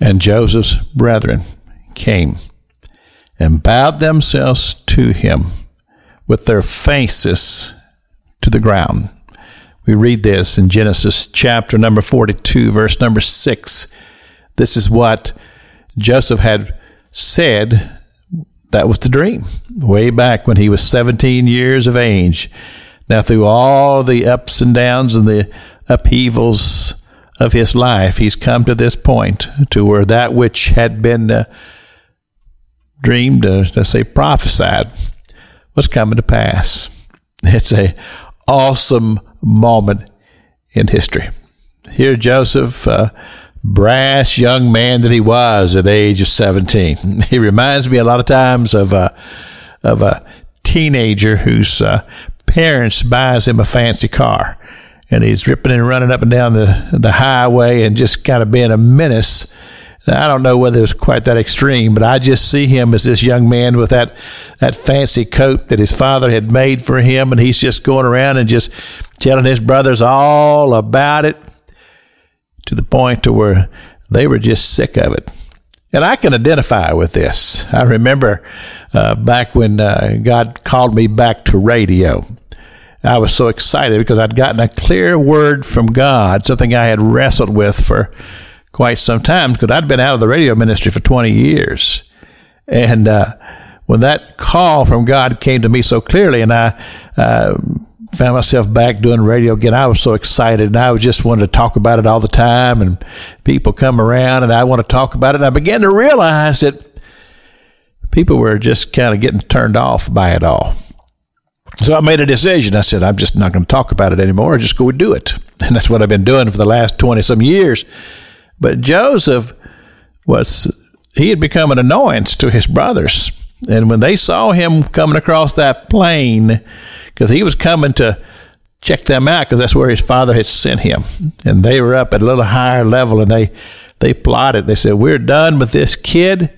And Joseph's brethren came and bowed themselves to him with their faces to the ground. We read this in Genesis chapter number 42, verse number 6. This is what Joseph had said that was the dream way back when he was 17 years of age. Now, through all the ups and downs and the upheavals of his life, he's come to this point to where that which had been uh, dreamed, uh, let's say prophesied, was coming to pass. It's a awesome moment in history. Here, Joseph, uh, brass young man that he was at the age of 17. He reminds me a lot of times of a, of a teenager whose uh, parents buys him a fancy car. And he's ripping and running up and down the, the highway and just kind of being a menace I don't know whether it was quite that extreme, but I just see him as this young man with that, that fancy coat that his father had made for him, and he's just going around and just telling his brothers all about it to the point to where they were just sick of it. And I can identify with this. I remember uh, back when uh, God called me back to radio. I was so excited because I'd gotten a clear word from God, something I had wrestled with for quite some time because I'd been out of the radio ministry for 20 years. And uh, when that call from God came to me so clearly, and I uh, found myself back doing radio again, I was so excited, and I was just wanted to talk about it all the time. And people come around, and I want to talk about it. And I began to realize that people were just kind of getting turned off by it all. So I made a decision. I said, I'm just not going to talk about it anymore. I just go do it. And that's what I've been doing for the last 20 some years. But Joseph was, he had become an annoyance to his brothers. And when they saw him coming across that plain, because he was coming to check them out, because that's where his father had sent him. And they were up at a little higher level and they, they plotted. They said, We're done with this kid.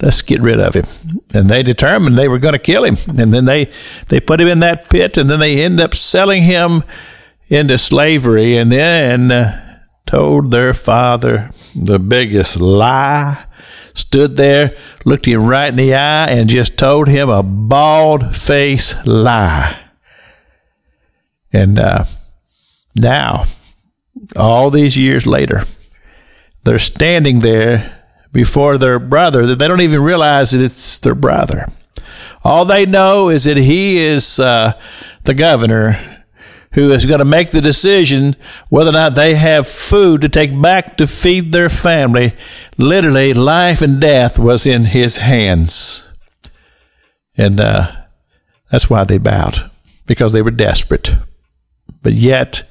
Let's get rid of him. And they determined they were going to kill him. And then they, they put him in that pit and then they end up selling him into slavery. And then uh, told their father the biggest lie, stood there, looked him right in the eye, and just told him a bald face lie. And uh, now, all these years later, they're standing there before their brother that they don't even realize that it's their brother. All they know is that he is uh, the governor who is going to make the decision whether or not they have food to take back to feed their family. Literally, life and death was in his hands. And uh, that's why they bowed, because they were desperate. But yet,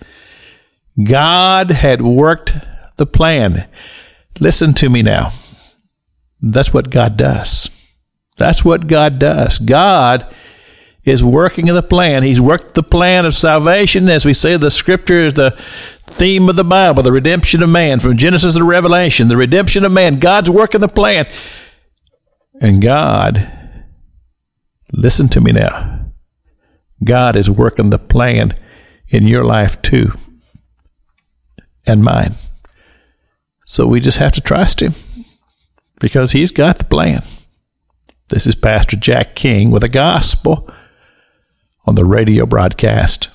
God had worked the plan. Listen to me now. That's what God does. That's what God does. God is working in the plan. He's worked the plan of salvation. As we say, the scripture is the theme of the Bible, the redemption of man, from Genesis to Revelation, the redemption of man. God's working the plan. And God, listen to me now. God is working the plan in your life too, and mine. So we just have to trust Him because He's got the plan. This is Pastor Jack King with a gospel on the radio broadcast.